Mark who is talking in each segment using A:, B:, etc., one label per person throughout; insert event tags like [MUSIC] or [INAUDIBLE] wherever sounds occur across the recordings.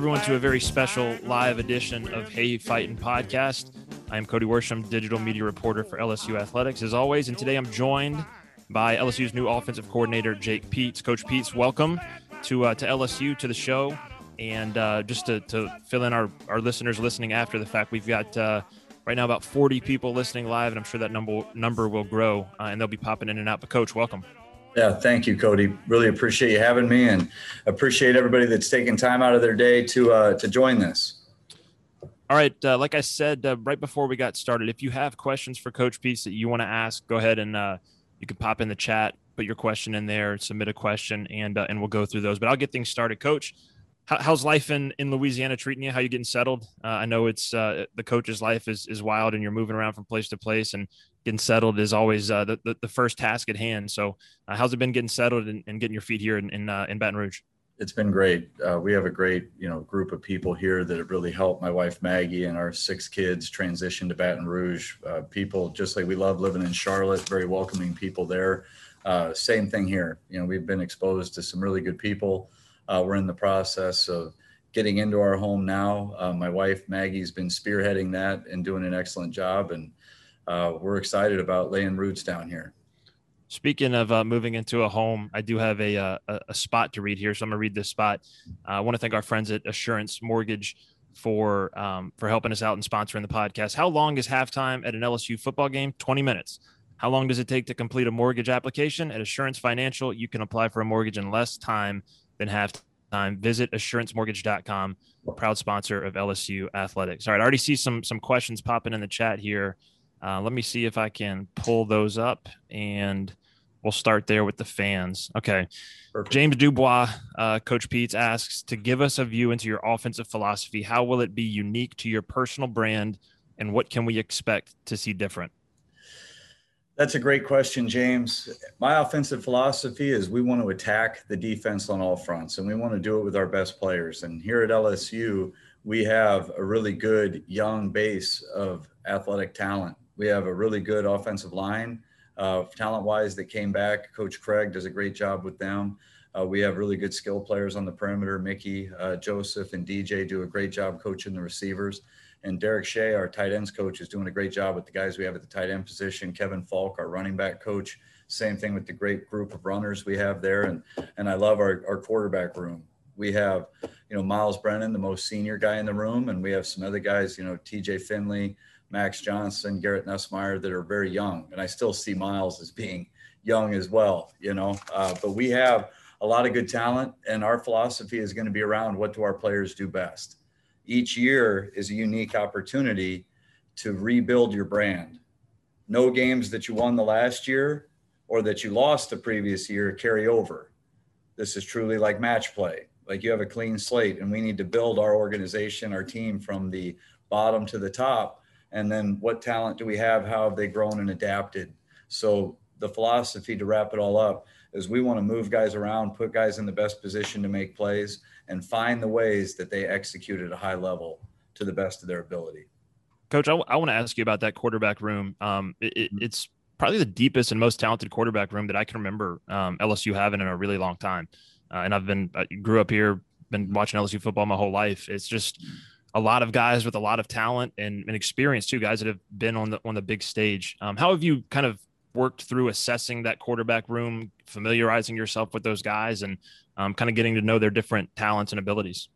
A: Everyone to a very special live edition of Hey Fightin' Podcast. I am Cody Worsham, digital media reporter for LSU Athletics, as always, and today I'm joined by LSU's new offensive coordinator, Jake Peetz. Coach Peetz, welcome to uh, to LSU to the show, and uh, just to, to fill in our our listeners listening after the fact, we've got. Uh, right now, about 40 people listening live, and I'm sure that number number will grow, uh, and they'll be popping in and out. But, Coach, welcome.
B: Yeah, thank you, Cody. Really appreciate you having me, and appreciate everybody that's taking time out of their day to uh, to join this.
A: All right, uh, like I said uh, right before we got started, if you have questions for Coach Peetz that you want to ask, go ahead and uh, you can pop in the chat, put your question in there, submit a question, and uh, and we'll go through those. But I'll get things started, Coach. How's life in, in Louisiana treating you? How you getting settled? Uh, I know it's the coach's life is is wild, and you're moving around from place to place, and getting settled is always uh, the, the, the first task at hand. So, uh, how's it been getting settled and, and getting your feet here in in, uh, in Baton Rouge?
B: It's been great. Uh, we have a great you know group of people here that have really helped my wife Maggie and our six kids transition to Baton Rouge. Uh, people just like we love living in Charlotte, very welcoming people there. Uh, same thing here. You know, we've been exposed to some really good people. We're in the process of getting into our home now. my wife Maggie's been spearheading that and doing an excellent job and uh, we're excited about laying roots down here.
A: Speaking of uh, moving into a home, I do have a, uh, a, a spot to read here, so I'm gonna read this spot. Uh, I want to thank our friends at Assurance Mortgage for um, for helping us out and sponsoring the podcast. How long is halftime at an LSU football game? 20 minutes. How long does it take to complete a mortgage application at Assurance Financial? You can apply for a mortgage in less time than halftime. Visit assurancemortgage.com, proud sponsor of LSU Athletics. All right, I already see some some questions popping in the chat here. Uh, let me see if I can pull those up and we'll start there with the fans. Okay. Perfect. James Dubois, uh, Coach Peetz asks to give us a view into your offensive philosophy. How will it be unique to your personal brand and what can we expect to see different?
B: That's a great question, James. My offensive philosophy is we want to attack the defense on all fronts and we want to do it with our best players. And here at LSU, we have a really good young base of athletic talent we have a really good offensive line, uh, talent wise, that came back. Coach Cregg does a great job with them. Uh, we have really good skill players on the perimeter. Mickey, uh, Joseph, and DJ do a great job coaching the receivers. And Derek Shea, our tight ends coach, is doing a great job with the guys we have at the tight end position. Kevin Faulk, our running back coach, same thing with the great group of runners we have there. And and I love our, our quarterback room. We have, you know, Myles Brennan, the most senior guy in the room, and we have some other guys, you know, TJ Finley, Max Johnson, Garrett Nussmeier that are very young. And I still see Myles as being young as well, you know. Uh, but we have a lot of good talent, and our philosophy is going to be around what do our players do best. Each year is a unique opportunity to rebuild your brand. No games that you won the last year or that you lost the previous year carry over. This is truly like match play. Like you have a clean slate, and we need to build our organization, our team from the bottom to the top and then what talent do we have how have they grown and adapted so the philosophy to wrap it all up is we want to move guys around put guys in the best position to make plays and find the ways that they execute at a high level to the best of their ability
A: coach i, I want to ask you about that quarterback room um, it, it, mm-hmm. it's probably the deepest and most talented quarterback room that i can remember um, lsu having in a really long time uh, and i've been I grew up here been mm-hmm. watching lsu football my whole life it's just a lot of guys with a lot of talent and, and experience too, guys that have been on the on the big stage. Um, how have you kind of worked through assessing that quarterback room, familiarizing yourself with those guys, and um, kind of getting to know their different talents and abilities?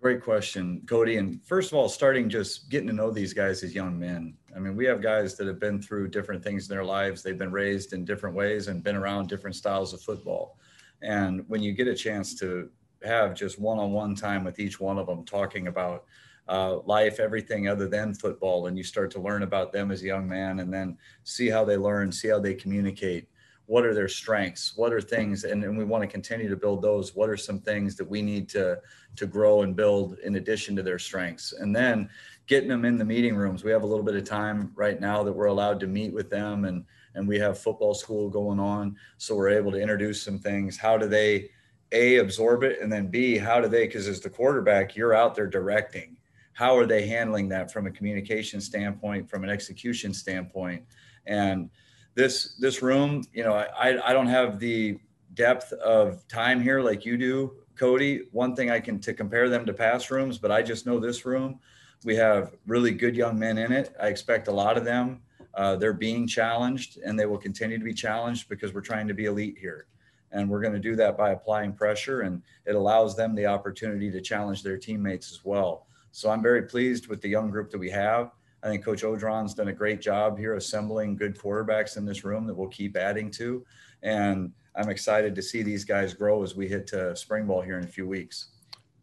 B: Great question, Cody. And first of all, starting just getting to know these guys as young men. I mean, we have guys that have been through different things in their lives. They've been raised in different ways and been around different styles of football. And when you get a chance to have just one-on-one time with each one of them talking about uh, life, everything other than football, and you start to learn about them as a young man, and then see how they learn, see how they communicate. What are their strengths? What are things, and, and we want to continue to build those. What are some things that we need to to grow and build in addition to their strengths? And then getting them in the meeting rooms. We have a little bit of time right now that we're allowed to meet with them, and and we have football school going on, so we're able to introduce some things. How do they a absorb it and then b how do they because as the quarterback you're out there directing how are they handling that from a communication standpoint from an execution standpoint and this this room you know i i don't have the depth of time here like you do Cody, one thing I can to compare them to past rooms, but I just know this room. We have really good young men in it. I expect a lot of them. Uh, they're being challenged and they will continue to be challenged because we're trying to be elite here. And we're going to do that by applying pressure and it allows them the opportunity to challenge their teammates as well. So I'm very pleased with the young group that we have. I think Coach Orgeron's done a great job here assembling good quarterbacks in this room that we'll keep adding to. And I'm excited to see these guys grow as we hit to spring ball here in a few weeks.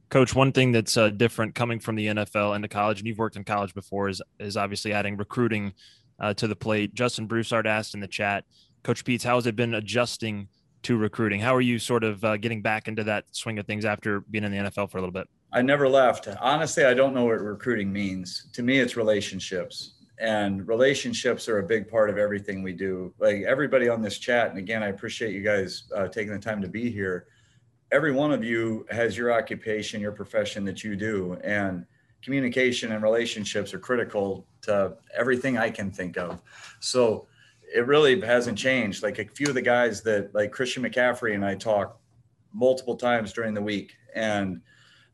A: Coach, one thing that's uh, different coming from the NFL into college, and you've worked in college before, is is obviously adding recruiting uh, to the plate. Justin Broussard asked in the chat, Coach Peetz, how has it been adjusting to recruiting? How are you sort of uh, getting back into that swing of things after being in the NFL for a little bit?
B: I never left. Honestly, I don't know what recruiting means. To me, it's relationships. And relationships are a big part of everything we do. Like everybody on this chat and again i appreciate you guys uh, taking the time to be here. Every one of you has your occupation your profession that you do. And communication and relationships are critical to everything i can think of. So it really hasn't changed. Like a few of the guys that like christian mccaffrey and i talk multiple times during the week. And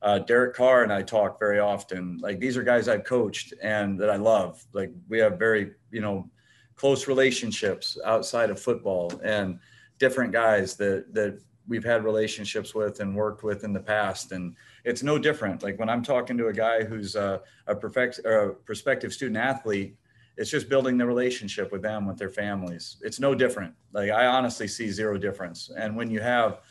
B: uh, Derek Carr and I talk very often. Like these are guys I've coached and that I love. Like we have very, you know, close relationships outside of football and different guys that that we've had relationships with and worked with in the past. And it's no different. Like when I'm talking to a guy who's a, a perfect a prospective student athlete, it's just building the relationship with them, with their families. It's no different. Like I honestly see zero difference. And when you have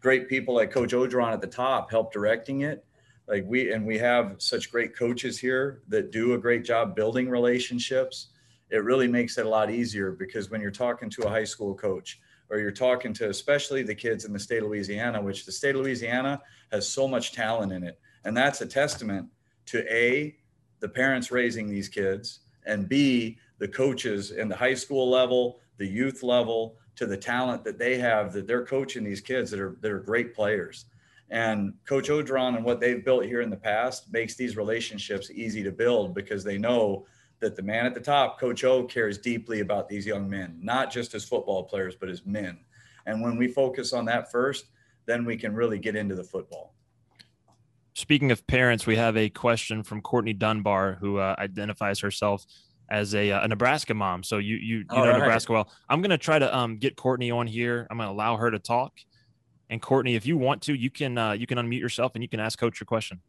B: great people like Coach Orgeron at the top help directing it. Like we and we have such great coaches here that do a great job building relationships. It really makes it a lot easier because when you're talking to a high school coach or you're talking to especially the kids in the state of Louisiana, which the state of Louisiana has so much talent in it. And that's a testament to A, the parents raising these kids, and B, the coaches in the high school level, the youth level, to the talent that they have that they're coaching these kids that are that are great players. And Coach Orgeron and what they've built here in the past makes these relationships easy to build because they know that the man at the top, Coach O, cares deeply about these young men, not just as football players, but as men. And when we focus on that first, then we can really get into the football.
A: Speaking of parents, we have a question from Courtney Dunbar, who uh, identifies herself as a, uh, a Nebraska mom. So you you, you know right. Nebraska well. I'm gonna try to um, get Courtney on here. I'm gonna allow her to talk. And Courtney, if you want to, you can uh, you can unmute yourself and you can ask Coach your question.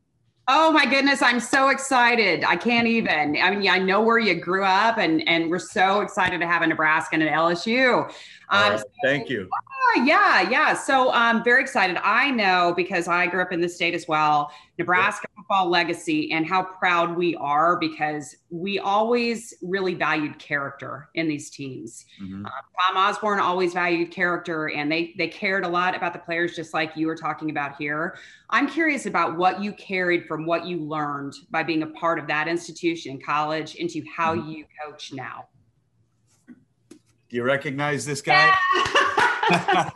C: Oh my goodness, I'm so excited. I can't even. I mean, I know where you grew up, and and we're so excited to have a Nebraska and an LSU.
B: Um, thank you.
C: yeah, yeah. So I'm um, very excited. I know because I grew up in the state as well, Nebraska yeah. football legacy and how proud we are because we always really valued character in these teams. Mm-hmm. Uh, Tom Osborne always valued character and they they cared a lot about the players just like you were talking about here. I'm curious about what you carried from what you learned by being a part of that institution in college into how mm-hmm. you coach now.
B: Do you recognize this guy? Yeah.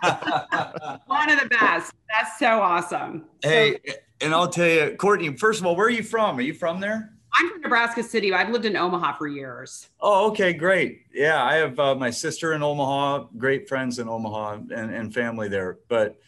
B: [LAUGHS] [LAUGHS]
C: One of the best. That's so awesome.
B: Hey, so, and I'll tell you, Courtney, first of all, where are you from? Are you from there?
C: I'm from Nebraska City. I've lived in Omaha for years.
B: Oh, okay, great. Yeah, I have uh, my sister in Omaha, great friends in Omaha and, and family there. But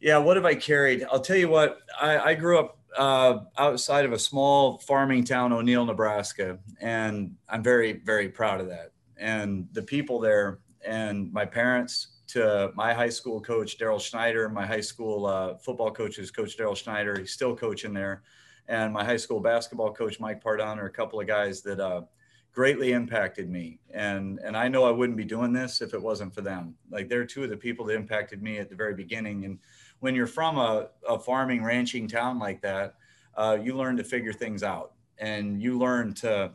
B: yeah, what have I carried? I'll tell you what, I, I grew up uh, outside of a small farming town, O'Neill, Nebraska, and I'm very, very proud of that and the people there and my parents to my high school coach daryl schneider my high school uh, football coach is coach daryl schneider he's still coaching there and my high school basketball coach mike pardon are a couple of guys that uh, greatly impacted me and and i know i wouldn't be doing this if it wasn't for them. Like they're two of the people that impacted me at the very beginning and when you're from a, a farming ranching town like that uh, you learn to figure things out and you learn to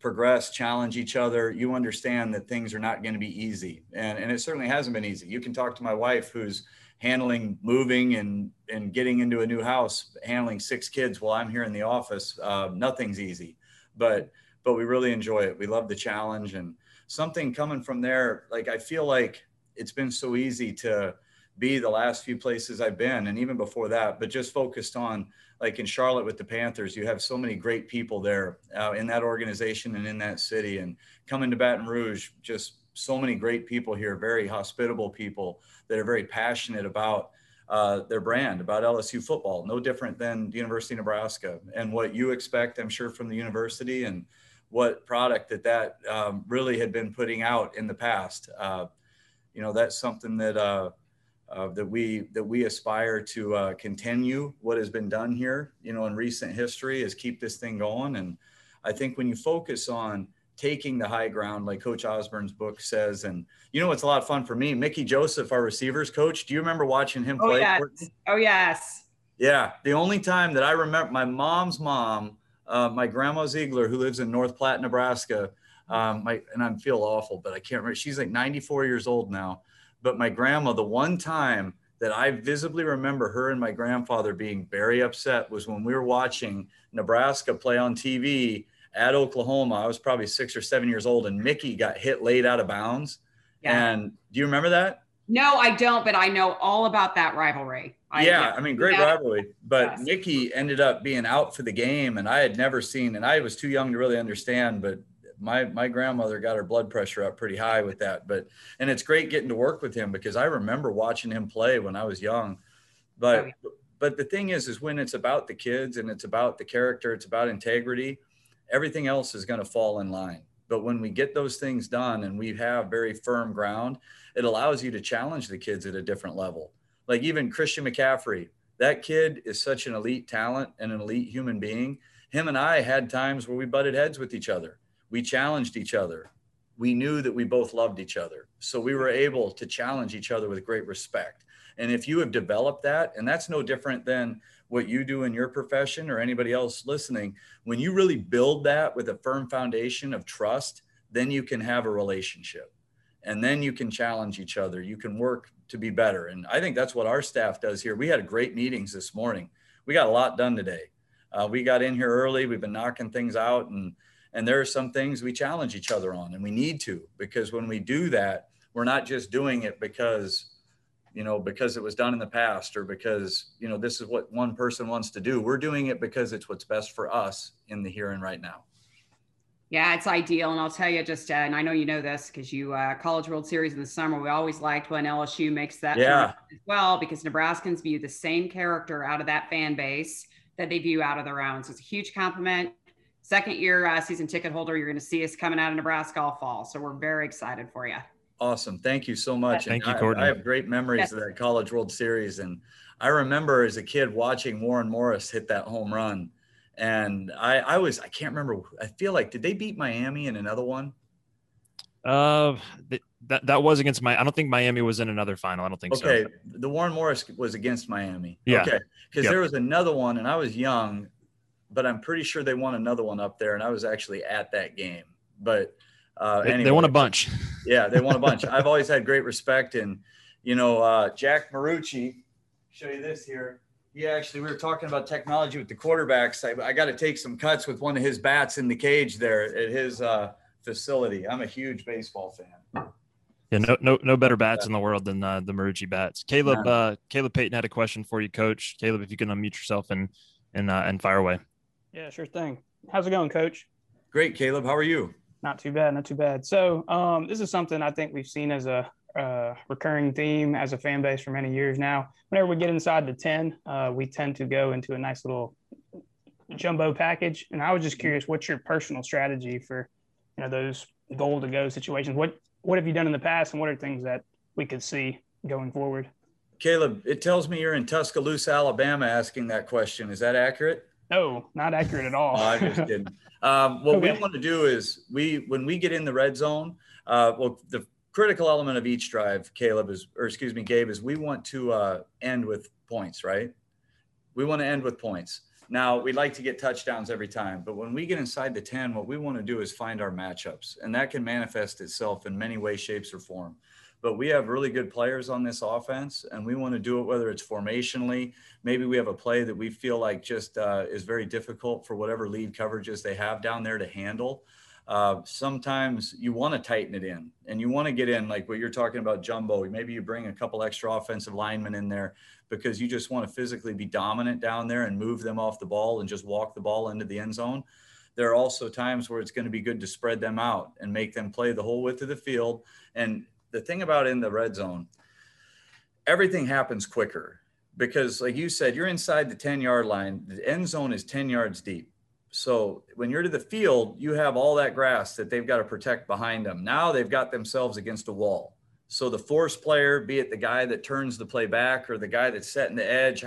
B: progress, challenge each other, you understand that things are not going to be easy. And, and it certainly hasn't been easy. You can talk to my wife who's handling moving and, and getting into a new house, handling six kids while I'm here in the office. Uh, nothing's easy, but, but we really enjoy it. We love the challenge and something coming from there. Like, I feel like it's been so easy to be the last few places I've been. And even before that, but just focused on like in Charlotte with the Panthers, you have so many great people there uh, in that organization and in that city. And coming to Baton Rouge, just so many great people here, very hospitable people that are very passionate about uh, their brand about LSU football, no different than the University of Nebraska and what you expect, I'm sure, from the university and what product that that um, really had been putting out in the past. Uh, you know, that's something that uh, that we that we aspire to uh, continue. What has been done here, you know, in recent history, is keep this thing going. And I think when you focus on taking the high ground, like Coach Osborne's book says. And you know, it's a lot of fun for me. Mickey Joseph, our receivers coach. Do you remember watching him play?
C: Oh, yes. Oh, yes.
B: Yeah. The only time that I remember my mom's mom, uh, my grandma Ziegler, who lives in North Platte, Nebraska. Um, my, and I feel awful, but I can't remember. She's like 94 years old now. But my grandma, the one time that I visibly remember her and my grandfather being very upset was when we were watching Nebraska play on TV at Oklahoma. I was probably six or seven years old, and Mickey got hit late out of bounds. Yeah. And do you remember that?
C: No, I don't, but I know all about that rivalry.
B: I, yeah, I mean, great yeah. rivalry. But yes. Mickey ended up being out for the game, and I had never seen, and I was too young to really understand. But my my grandmother got her blood pressure up pretty high with that. But and it's great getting to work with him because I remember watching him play when I was young. But oh, yeah. but the thing is, is when it's about the kids and it's about the character, it's about integrity everything else is going to fall in line. But when we get those things done and we have very firm ground, it allows you to challenge the kids at a different level. Like even Christian McCaffrey, that kid is such an elite talent and an elite human being. Him and I had times where we butted heads with each other. We challenged each other. We knew that we both loved each other. So we were able to challenge each other with great respect. And if you have developed that, and that's no different than what you do in your profession or anybody else listening, when you really build that with a firm foundation of trust, then you can have a relationship and then you can challenge each other. You can work to be better. And I think that's what our staff does here. We had great meetings this morning. We got a lot done today. Uh, we got in here early. We've been knocking things out and and there are some things we challenge each other on and we need to because when we do that, we're not just doing it because you know, because it was done in the past or because, you know, this is what one person wants to do. We're doing it because it's what's best for us in the here and right now.
C: Yeah, it's ideal. And I'll tell you just, uh, and I know you know this because you, uh, College World Series in the summer, we always liked when LSU makes that
B: yeah.
C: as well because Nebraskans view the same character out of that fan base that they view out of their own. So it's a huge compliment. Second year uh, season ticket holder, you're going to see us coming out of Nebraska all fall. So we're very excited for you.
B: Awesome. Thank you so much.
A: Thank
B: and
A: you, Courtney.
B: I, I, have great memories yes. of that College World Series. And I remember as a kid watching Warren Morris hit that home run. And I, I was, I can't remember. I feel like, did they beat Miami in another one?
A: Uh, that that was against my. I don't think Miami was in another final. I don't think
B: okay. so. Okay, the Warren Morris was against Miami.
A: Yeah.
B: Okay, because yep. there was another one, and I was young, but I'm pretty sure they won another one up there, and I was actually at that game. But
A: uh, they, anyway, they won a bunch.
B: yeah, they won a bunch. I've always had great respect, and you know, uh, Jack Marucci. Show you this here. Yeah, actually, we were talking about technology with the quarterbacks. I, I got to take some cuts with one of his bats in the cage there at his uh, facility. I'm a huge baseball fan.
A: Yeah, no, no, no better bats in the world than uh, the Marucci bats. Caleb, uh, Caleb Payton had a question for you, Coach. Caleb, if you can unmute yourself and and uh, and fire away.
D: Yeah, sure thing. How's it going, Coach?
B: Great, Caleb. How are you?
D: Not too bad, not too bad. So um, this is something I think we've seen as a uh, recurring theme as a fan base for many years now. Whenever we get inside the 10, uh, we tend to go into a nice little jumbo package. And I was just curious, what's your personal strategy for, you know, those goal to go situations? What, what have you done in the past and what are things that we could see going forward?
B: Caleb, it tells me you're in Tuscaloosa, Alabama asking that question. Is that accurate?
D: No, not accurate at all.
B: oh, I just didn't. Um, what okay. we want to do is we when we get in the red zone, uh, well, the critical element of each drive, Caleb is, or excuse me, Gabe is we want to uh, end with points, right? We want to end with points. Now we'd like to get touchdowns every time, but when we get inside the 10, what we want to do is find our matchups, and that can manifest itself in many ways, shapes, or form but we have really good players on this offense and we want to do it whether it's formationally. Maybe we have a play that we feel like just uh, is very difficult for whatever lead coverages they have down there to handle. Uh, sometimes you want to tighten it in and you want to get in like what you're talking about jumbo. Maybe you bring a couple extra offensive linemen in there because you just want to physically be dominant down there and move them off the ball and just walk the ball into the end zone. There are also times where it's going to be good to spread them out and make them play the whole width of the field and the thing about in the red zone, everything happens quicker. because like you said, you're inside the 10 yard line. The end zone is 10 yards deep. So when you're to the field, you have all that grass that they've got to protect behind them. Now they've got themselves against a wall. So the force player, be it the guy that turns the play back or the guy that's setting the edge,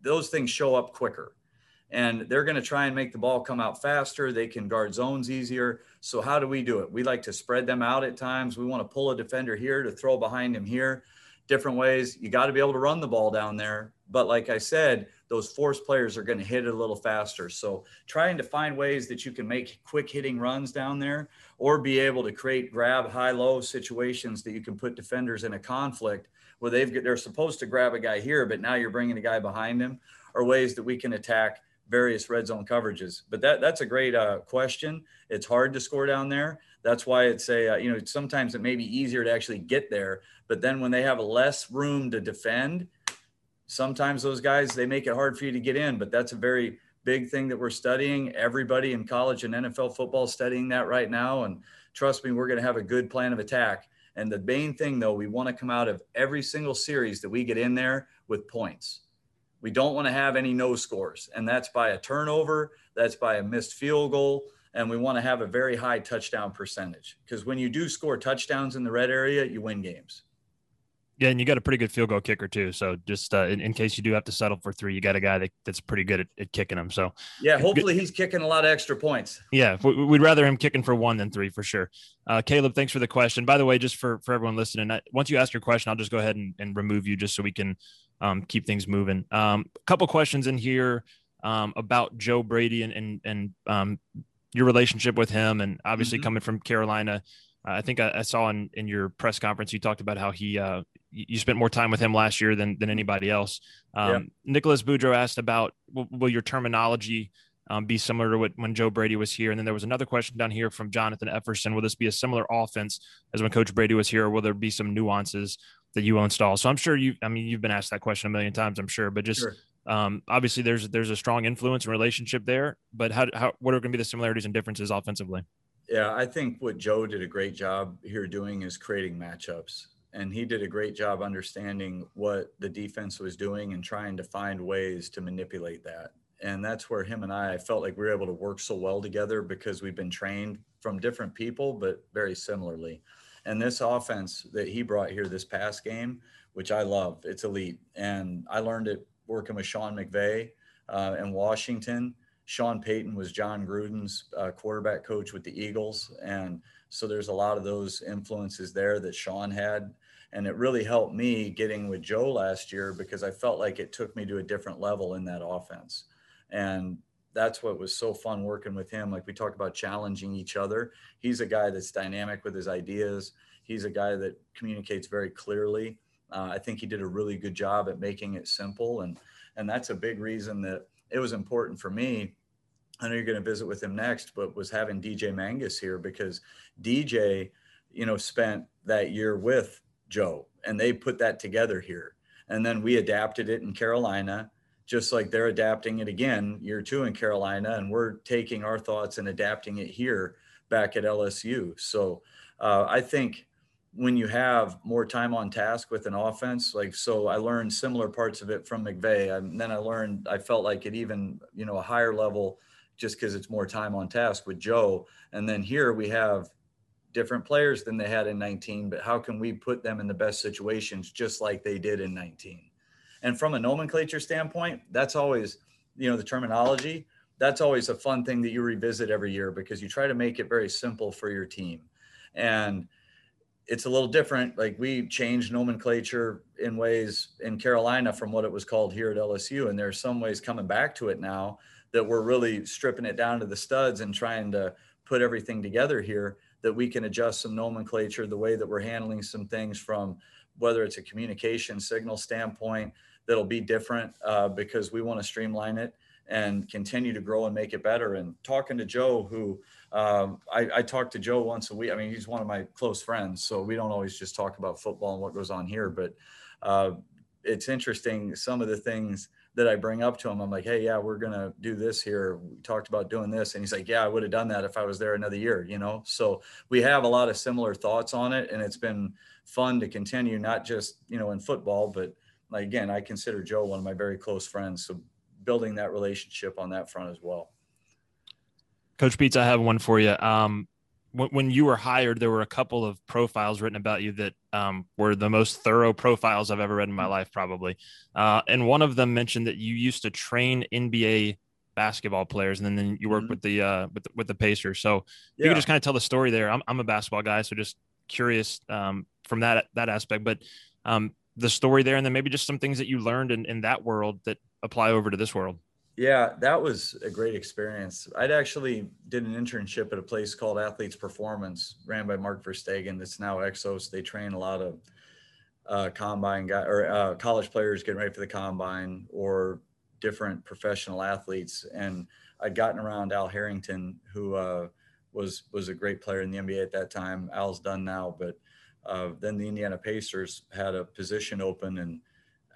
B: those things show up quicker. And they're going to try and make the ball come out faster. They can guard zones easier. So how do we do it? We like to spread them out at times. We want to pull a defender here to throw behind him here different ways. You got to be able to run the ball down there. But like I said, those force players are going to hit it a little faster. So trying to find ways that you can make quick hitting runs down there or be able to create grab high low situations that you can put defenders in a conflict where they've they're supposed to grab a guy here, but now you're bringing a guy behind him or ways that we can attack various red zone coverages. But that that's a great uh, question. It's hard to score down there. That's why it's a uh, you know sometimes it may be easier to actually get there, but then when they have less room to defend, sometimes those guys they make it hard for you to get in. But that's a very big thing that we're studying. Everybody in college and NFL football studying that right now, and trust me, we're going to have a good plan of attack. And the main thing, though, we want to come out of every single series that we get in there with points. We don't want to have any no scores, and that's by a turnover, that's by a missed field goal, and we want to have a very high touchdown percentage because when you do score touchdowns in the red area, you win games.
A: Yeah, and you got a pretty good field goal kicker too. So just uh, in, in, case you do have to settle for three, you got a guy that, that's pretty good at, at kicking them. So
B: yeah, hopefully he's kicking a lot of extra points.
A: Yeah, we'd rather him kicking for one than three for sure. Uh, Caleb, thanks for the question. By the way, just for for everyone listening, once you ask your question, I'll just go ahead and, and remove you just so we can um, keep things moving. Um, a couple questions in here um, about Joe Brady and and, and um, your relationship with him, and obviously mm-hmm. coming from Carolina. Uh, I think I, I, saw in, in your press conference you talked about how he uh, you spent more time with him last year than than anybody else. Um, yeah. Nicholas Boudreau asked about will, will your terminology um, be similar to what when Joe Brady was here? And then there was another question down here from Jonathan Efferson: Will this be a similar offense as when Coach Brady was here, or will there be some nuances that you install? So I'm sure you. I mean, you've been asked that question a million times. I'm sure, but just sure. um, obviously there's there's a strong influence and relationship there. But how how what are going to be the similarities and differences offensively?
B: Yeah, I think what Joe did a great job here doing is creating matchups. And he did a great job understanding what the defense was doing and trying to find ways to manipulate that. And that's where him and I, I felt like we were able to work so well together because we've been trained from different people, but very similarly. And this offense that he brought here this past game, which I love, it's elite. And I learned it working with Sean McVay uh, in Washington. Sean Payton was Jon Gruden's uh, quarterback coach with the Eagles. And so there's a lot of those influences there that Sean had. And it really helped me getting with Joe last year because I felt like it took me to a different level in that offense. And that's what was so fun working with him. Like we talked about challenging each other. He's a guy that's dynamic with his ideas. He's a guy that communicates very clearly. Uh, I think he did a really good job at making it simple, and and that's a big reason that it was important for me. I know you're going to visit with him next, but was having DJ Mangum here because DJ, you know, spent that year with Joe, and they put that together here, and then we adapted it in Carolina just like they're adapting it again year two in Carolina, and we're taking our thoughts and adapting it here back at LSU. So uh, I think when you have more time on task with an offense, like so, I learned similar parts of it from McVay, and then I learned I felt like it even you know a higher level just because it's more time on task with Joe, and then here we have different players than they had in 19 but how can we put them in the best situations just like they did in 19 and from a nomenclature standpoint, that's always, you know, the terminology, that's always a fun thing that you revisit every year because you try to make it very simple for your team. And it's a little different. Like we changed nomenclature in ways in Carolina from what it was called here at LSU. And there's some ways coming back to it now that we're really stripping it down to the studs and trying to put everything together here that we can adjust some nomenclature, the way that we're handling some things from whether it's a communication signal standpoint, that'll be different uh, because we want to streamline it and continue to grow and make it better. And talking to Joe, who um, I, I talk to Joe once a week. I mean, he's one of my close friends, so we don't always just talk about football and what goes on here. But uh, it's interesting some of the things that I bring up to him. I'm like, hey, yeah, we're gonna do this here. We talked about doing this, and he's like, yeah, I would have done that if I was there another year. You know, so we have a lot of similar thoughts on it, and it's been fun to continue, not just you know in football, but like again, I consider Joe one of my very close friends. So building that relationship on that front as well.
A: Coach Peetz, I have one for you. Um, when, when you were hired, there were a couple of profiles written about you that um, were the most thorough profiles I've ever read in my life, probably. Uh, and one of them mentioned that you used to train NBA basketball players, and then, then you worked mm-hmm. with the uh, with the, with the Pacers. So yeah. you could just kind of tell the story there. I'm I'm a basketball guy, so just curious um, from that that aspect. But um, the story there, and then maybe just some things that you learned in, in that world that apply over to this world.
B: Yeah, that was a great experience. I'd actually did an internship at a place called Athletes Performance, ran by Mark Verstegen. That's now Exos. They train a lot of uh, combine guy or uh, college players getting ready for the combine or different professional athletes. And I'd gotten around Al Harrington, who uh, was was a great player in the NBA at that time. Al's done now, but uh, then the Indiana Pacers had a position open, and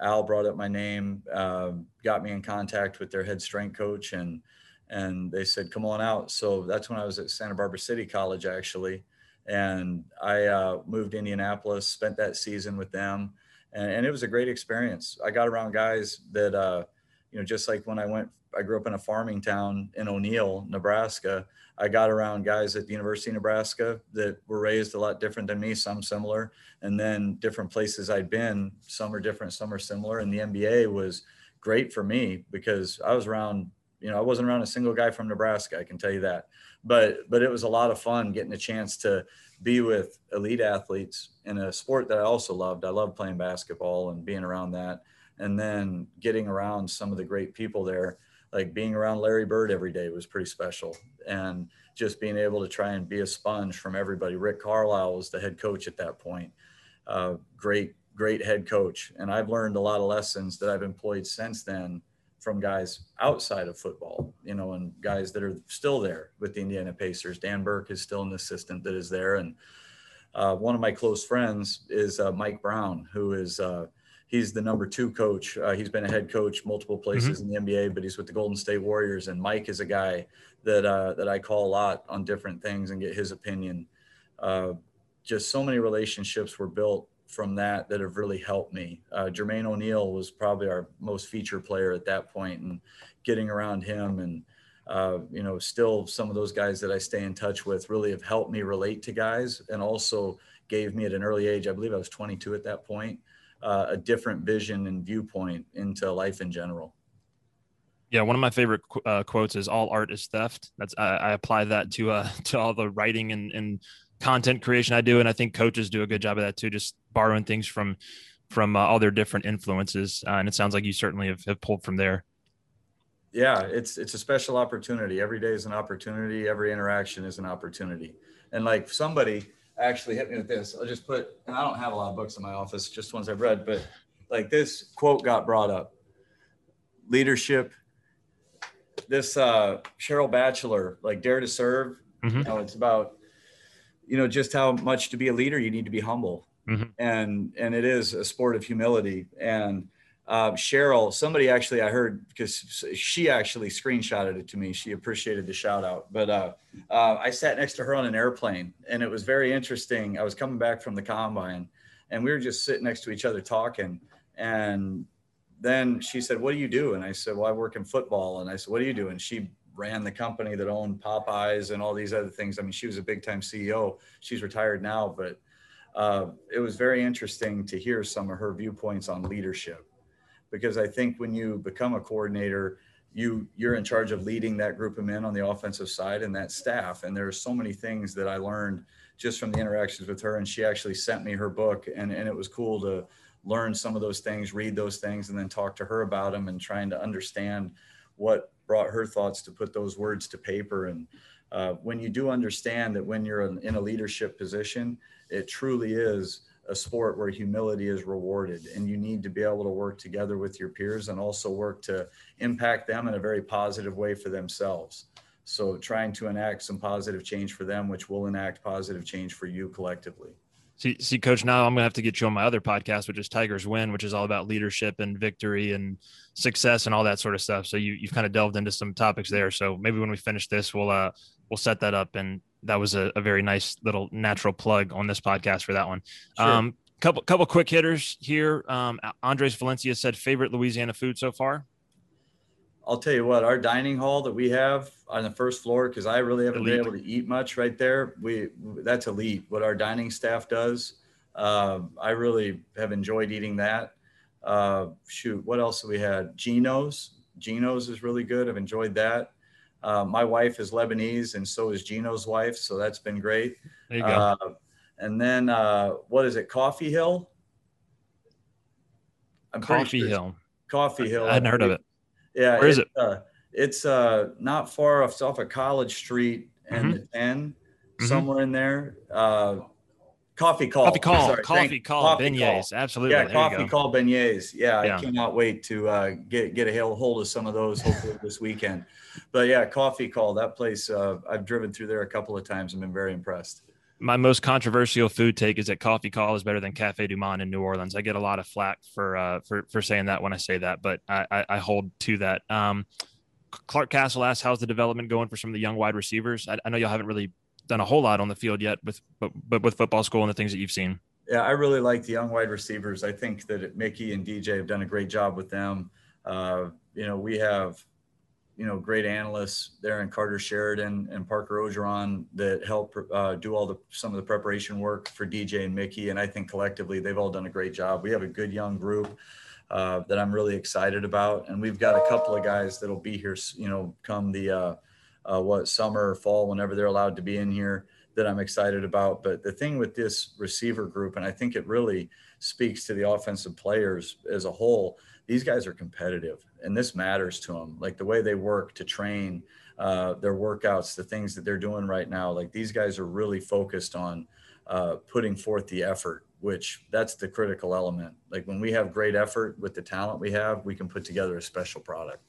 B: Al brought up my name, uh, got me in contact with their head strength coach, and and they said, "Come on out." So that's when I was at Santa Barbara City College, actually, and I uh, moved to Indianapolis, spent that season with them, and, and, it was a great experience. I got around guys that, uh, you know, just like when I went, I grew up in a farming town in O'Neill, Nebraska. I got around guys at the University of Nebraska that were raised a lot different than me, some similar, and then different places I'd been. Some are different, some are similar. And the NBA was great for me because I was around, you know, I wasn't around a single guy from Nebraska, I can tell you that. But but it was a lot of fun getting a chance to be with elite athletes in a sport that I also loved. I loved playing basketball and being around that. And then getting around some of the great people there like being around Larry Bird every day was pretty special. And just being able to try and be a sponge from everybody. Rick Carlisle was the head coach at that point. Uh, great, great head coach. And I've learned a lot of lessons that I've employed since then from guys outside of football, you know, and guys that are still there with the Indiana Pacers. Dan Burke is still an assistant that is there. And uh, one of my close friends is uh, Mike Brown, who is uh, he's the number two coach. Uh, he's been a head coach multiple places mm-hmm. in the NBA, but he's with the Golden State Warriors. And Mike is a guy that uh, that I call a lot on different things and get his opinion. Uh, just so many relationships were built from that that have really helped me. Uh, Jermaine O'Neal was probably our most featured player at that point, and getting around him and uh, you know, still some of those guys that I stay in touch with really have helped me relate to guys and also gave me at an early age, I believe I was 22 at that point, uh, a different vision and viewpoint into life in general.
A: Yeah, one of my favorite uh, quotes is "All art is theft." That's I, I apply that to uh, [LAUGHS] to all the writing and, and content creation I do, and I think coaches do a good job of that too, just borrowing things from from uh, all their different influences. Uh, and it sounds like you certainly have, have pulled from there.
B: Yeah, it's it's a special opportunity. Every day is an opportunity. Every interaction is an opportunity. And like somebody actually hit me with this. I'll just put, and I don't have a lot of books in my office, just ones I've read, but like this quote got brought up leadership. This uh, Cheryl Bachelder, like Dare to Serve, mm-hmm. you know, it's about, you know, just how much to be a leader, you need to be humble. Mm-hmm. And, and it is a sport of humility. And, uh, Cheryl, somebody actually I heard because she actually screenshotted it to me. She appreciated the shout out. But uh, uh, I sat next to her on an airplane, and it was very interesting. I was coming back from the combine, and we were just sitting next to each other talking. And then she said, "What do you do?" And I said, "Well, I work in football." And I said, "What do you do?" And she ran the company that owned Popeyes and all these other things. I mean, she was a big time CEO. She's retired now, but uh, it was very interesting to hear some of her viewpoints on leadership because I think when you become a coordinator, you you're in charge of leading that group of men on the offensive side and that staff. And there are so many things that I learned just from the interactions with her. And she actually sent me her book, and and it was cool to learn some of those things, read those things, and then talk to her about them and trying to understand what brought her thoughts to put those words to paper. And uh, when you do understand that when you're in a leadership position, it truly is a sport where humility is rewarded and you need to be able to work together with your peers and also work to impact them in a very positive way for themselves. So trying to enact some positive change for them which will enact positive change for you collectively.
A: See, see coach now i'm gonna have to get you on my other podcast which is tigers win which is all about leadership and victory and success and all that sort of stuff. So you, you've kind of delved into some topics there. So maybe when we finish this we'll uh we'll set that up and that was a, a, very nice little natural plug on this podcast for that one. Sure. Um, Couple couple quick hitters here. Um, Andres Valencia said favorite Louisiana food so far.
B: I'll tell you what, our dining hall that we have on the first floor, because I really haven't elite. been able to eat much right there. We that's elite. What our dining staff does, uh, I really have enjoyed eating that. Uh, shoot, what else have we had? Geno's. Geno's is really good. I've enjoyed that. Uh, my wife is Lebanese, and so is Gino's wife, so that's been great.
A: There you go. Uh,
B: and then uh, what is it? Coffee Hill.
A: I'm Coffee sure Hill.
B: Coffee Hill.
A: I hadn't heard of it.
B: Yeah.
A: Where is it?
B: Uh, it's uh, not far off, off of College Street and mm-hmm. the 10, mm-hmm. somewhere in there. Coffee call.
A: Coffee call. Sorry. Coffee Thank, call. Coffee beignets. Call. Absolutely.
B: Yeah, there coffee call beignets. Yeah, yeah, I cannot wait to uh, get get a hold of some of those hopefully [LAUGHS] this weekend. But yeah, coffee call. That place. Uh, I've driven through there a couple of times I've been very impressed
A: my most controversial food take is that coffee call is better than Cafe Du Monde in New Orleans. I get a lot of flack for uh, for for saying that when I say that, but I, I, I hold to that. Um, Clark Castle asks, "How's the development going for some of the young wide receivers?" I, I know y'all haven't really done a whole lot on the field yet, with but, but with football school and the things that you've seen.
B: Yeah, I really like the young wide receivers. I think that Mickey and DJ have done a great job with them. Uh, you know, we have you know, great analysts there in Carter Sheridan and Parker Orgeron that help uh, do all the some of the preparation work for DJ and Mickey. And I think collectively they've all done a great job. We have a good young group uh, that I'm really excited about, and we've got a couple of guys that'll be here, you know, come the uh, what summer fall whenever they're allowed to be in here that I'm excited about. But the thing with this receiver group, and I think it really speaks to the offensive players as a whole these guys are competitive and this matters to them like the way they work to train uh, their workouts the things that they're doing right now like these guys are really focused on uh, putting forth the effort which that's the critical element. Like when we have great effort with the talent we have we can put together a special product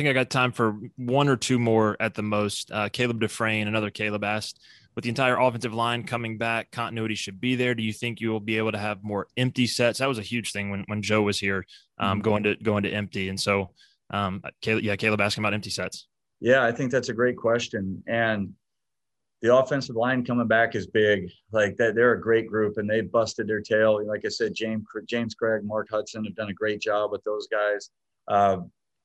A: think I got time for one or two more at the most. Uh, Caleb Dufresne, another Caleb asked, with the entire offensive line coming back, continuity should be there. Do you think you will be able to have more empty sets? That was a huge thing when, when Joe was here, um, mm-hmm. going to going to empty. And so, um, Caleb, yeah, Caleb asking about empty sets.
B: Yeah, I think that's a great question. And the offensive line coming back is big. Like that, they're a great group, and they've busted their tail. Like I said, James James Cregg, Mark Hudson have done a great job with those guys. Uh,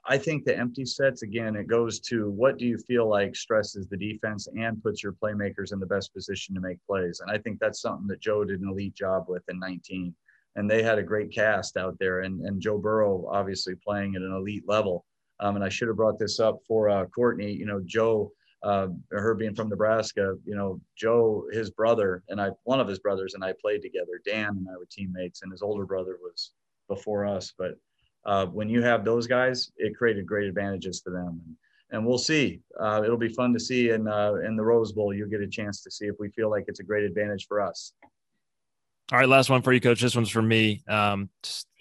B: I think the empty sets, again, it goes to what do you feel like stresses the defense and puts your playmakers in the best position to make plays. And I think that's something that Joe did an elite job with in 19. And they had a great cast out there. And, and Joe Burrow, obviously, playing at an elite level. Um, and I should have brought this up for uh, Courtney. You know, Joe, uh, her being from Nebraska, you know, Joe, his brother, and I, one of his brothers and I played together. Dan and I were teammates, and his older brother was before us. But uh, when you have those guys, it created great advantages for them. And, and we'll see. Uh, it'll be fun to see in uh, in the Rose Bowl. You'll get a chance to see if we feel like it's a great advantage for us.
A: All right, last one for you, Coach. This one's for me. Um,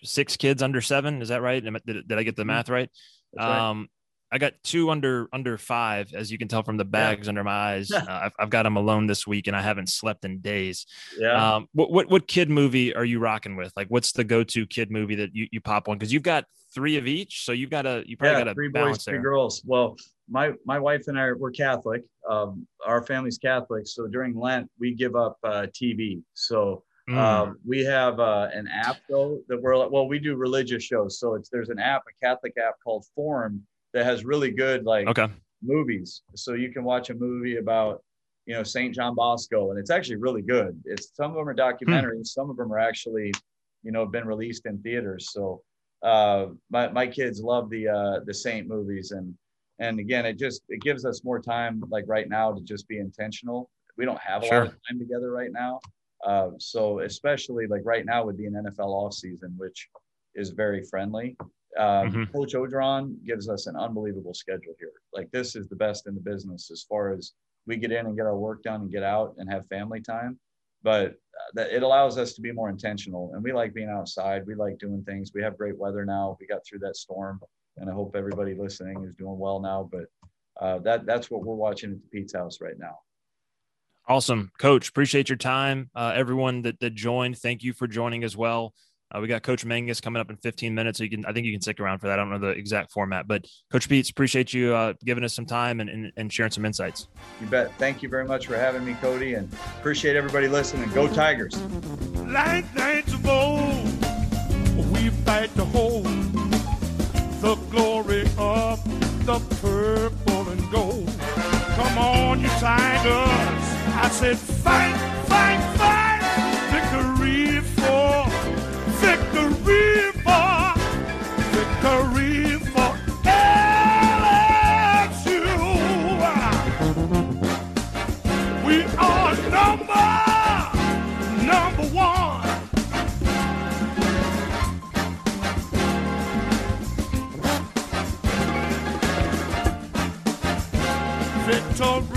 A: six kids under seven. Is that right? Did, did I get the math right? Um, I got two under under five, as you can tell from the bags yeah. under my eyes. Uh, I've, I've, got them alone this week, and I haven't slept in days.
B: Yeah. Um,
A: what, what what kid movie are you rocking with? Like, what's the go to kid movie that you, you pop on? Because you've got three of each, so you've got a you probably yeah, got a
B: three boys, three girls. Well, my my wife and I we're Catholic. Um, our family's Catholic, so during Lent we give up uh, TV. So. Mm. Uh, we have uh, an app though that we're like well we do religious shows so it's there's an app a catholic app called Formed that has really good like
A: okay.
B: movies. So you can watch a movie about you know Saint John Bosco, and it's actually really good. It's some of them are documentaries, hmm. some of them are actually you know been released in theaters. So uh, my my kids love the uh, the Saint movies, and and again, it just it gives us more time like right now to just be intentional. We don't have a sure. lot of time together right now. Uh, so especially like right now would be an NFL off season, which is very friendly. Um, mm-hmm. Coach Orgeron gives us an unbelievable schedule here. Like this is the best in the business as far as we get in and get our work done and get out and have family time. But uh, that it allows us to be more intentional, and we like being outside. We like doing things. We have great weather now. We got through that storm, and I hope everybody listening is doing well now. But uh, that that's what we're watching at the Pete's house right now.
A: Awesome, Coach. Appreciate your time. Uh, everyone that that joined, thank you for joining as well. Uh, we got Coach Mangum coming up in 15 minutes. So you can, I think you can stick around for that. I don't know the exact format, but Coach Peetz, appreciate you uh, giving us some time and, and, and, sharing some insights.
E: You bet. Thank you very much for having me, Cody, and appreciate everybody listening. Go Tigers. Like nights of old, we fight to hold the glory of the purple and gold. Come on, you Tigers. I said, fight, fight, Victory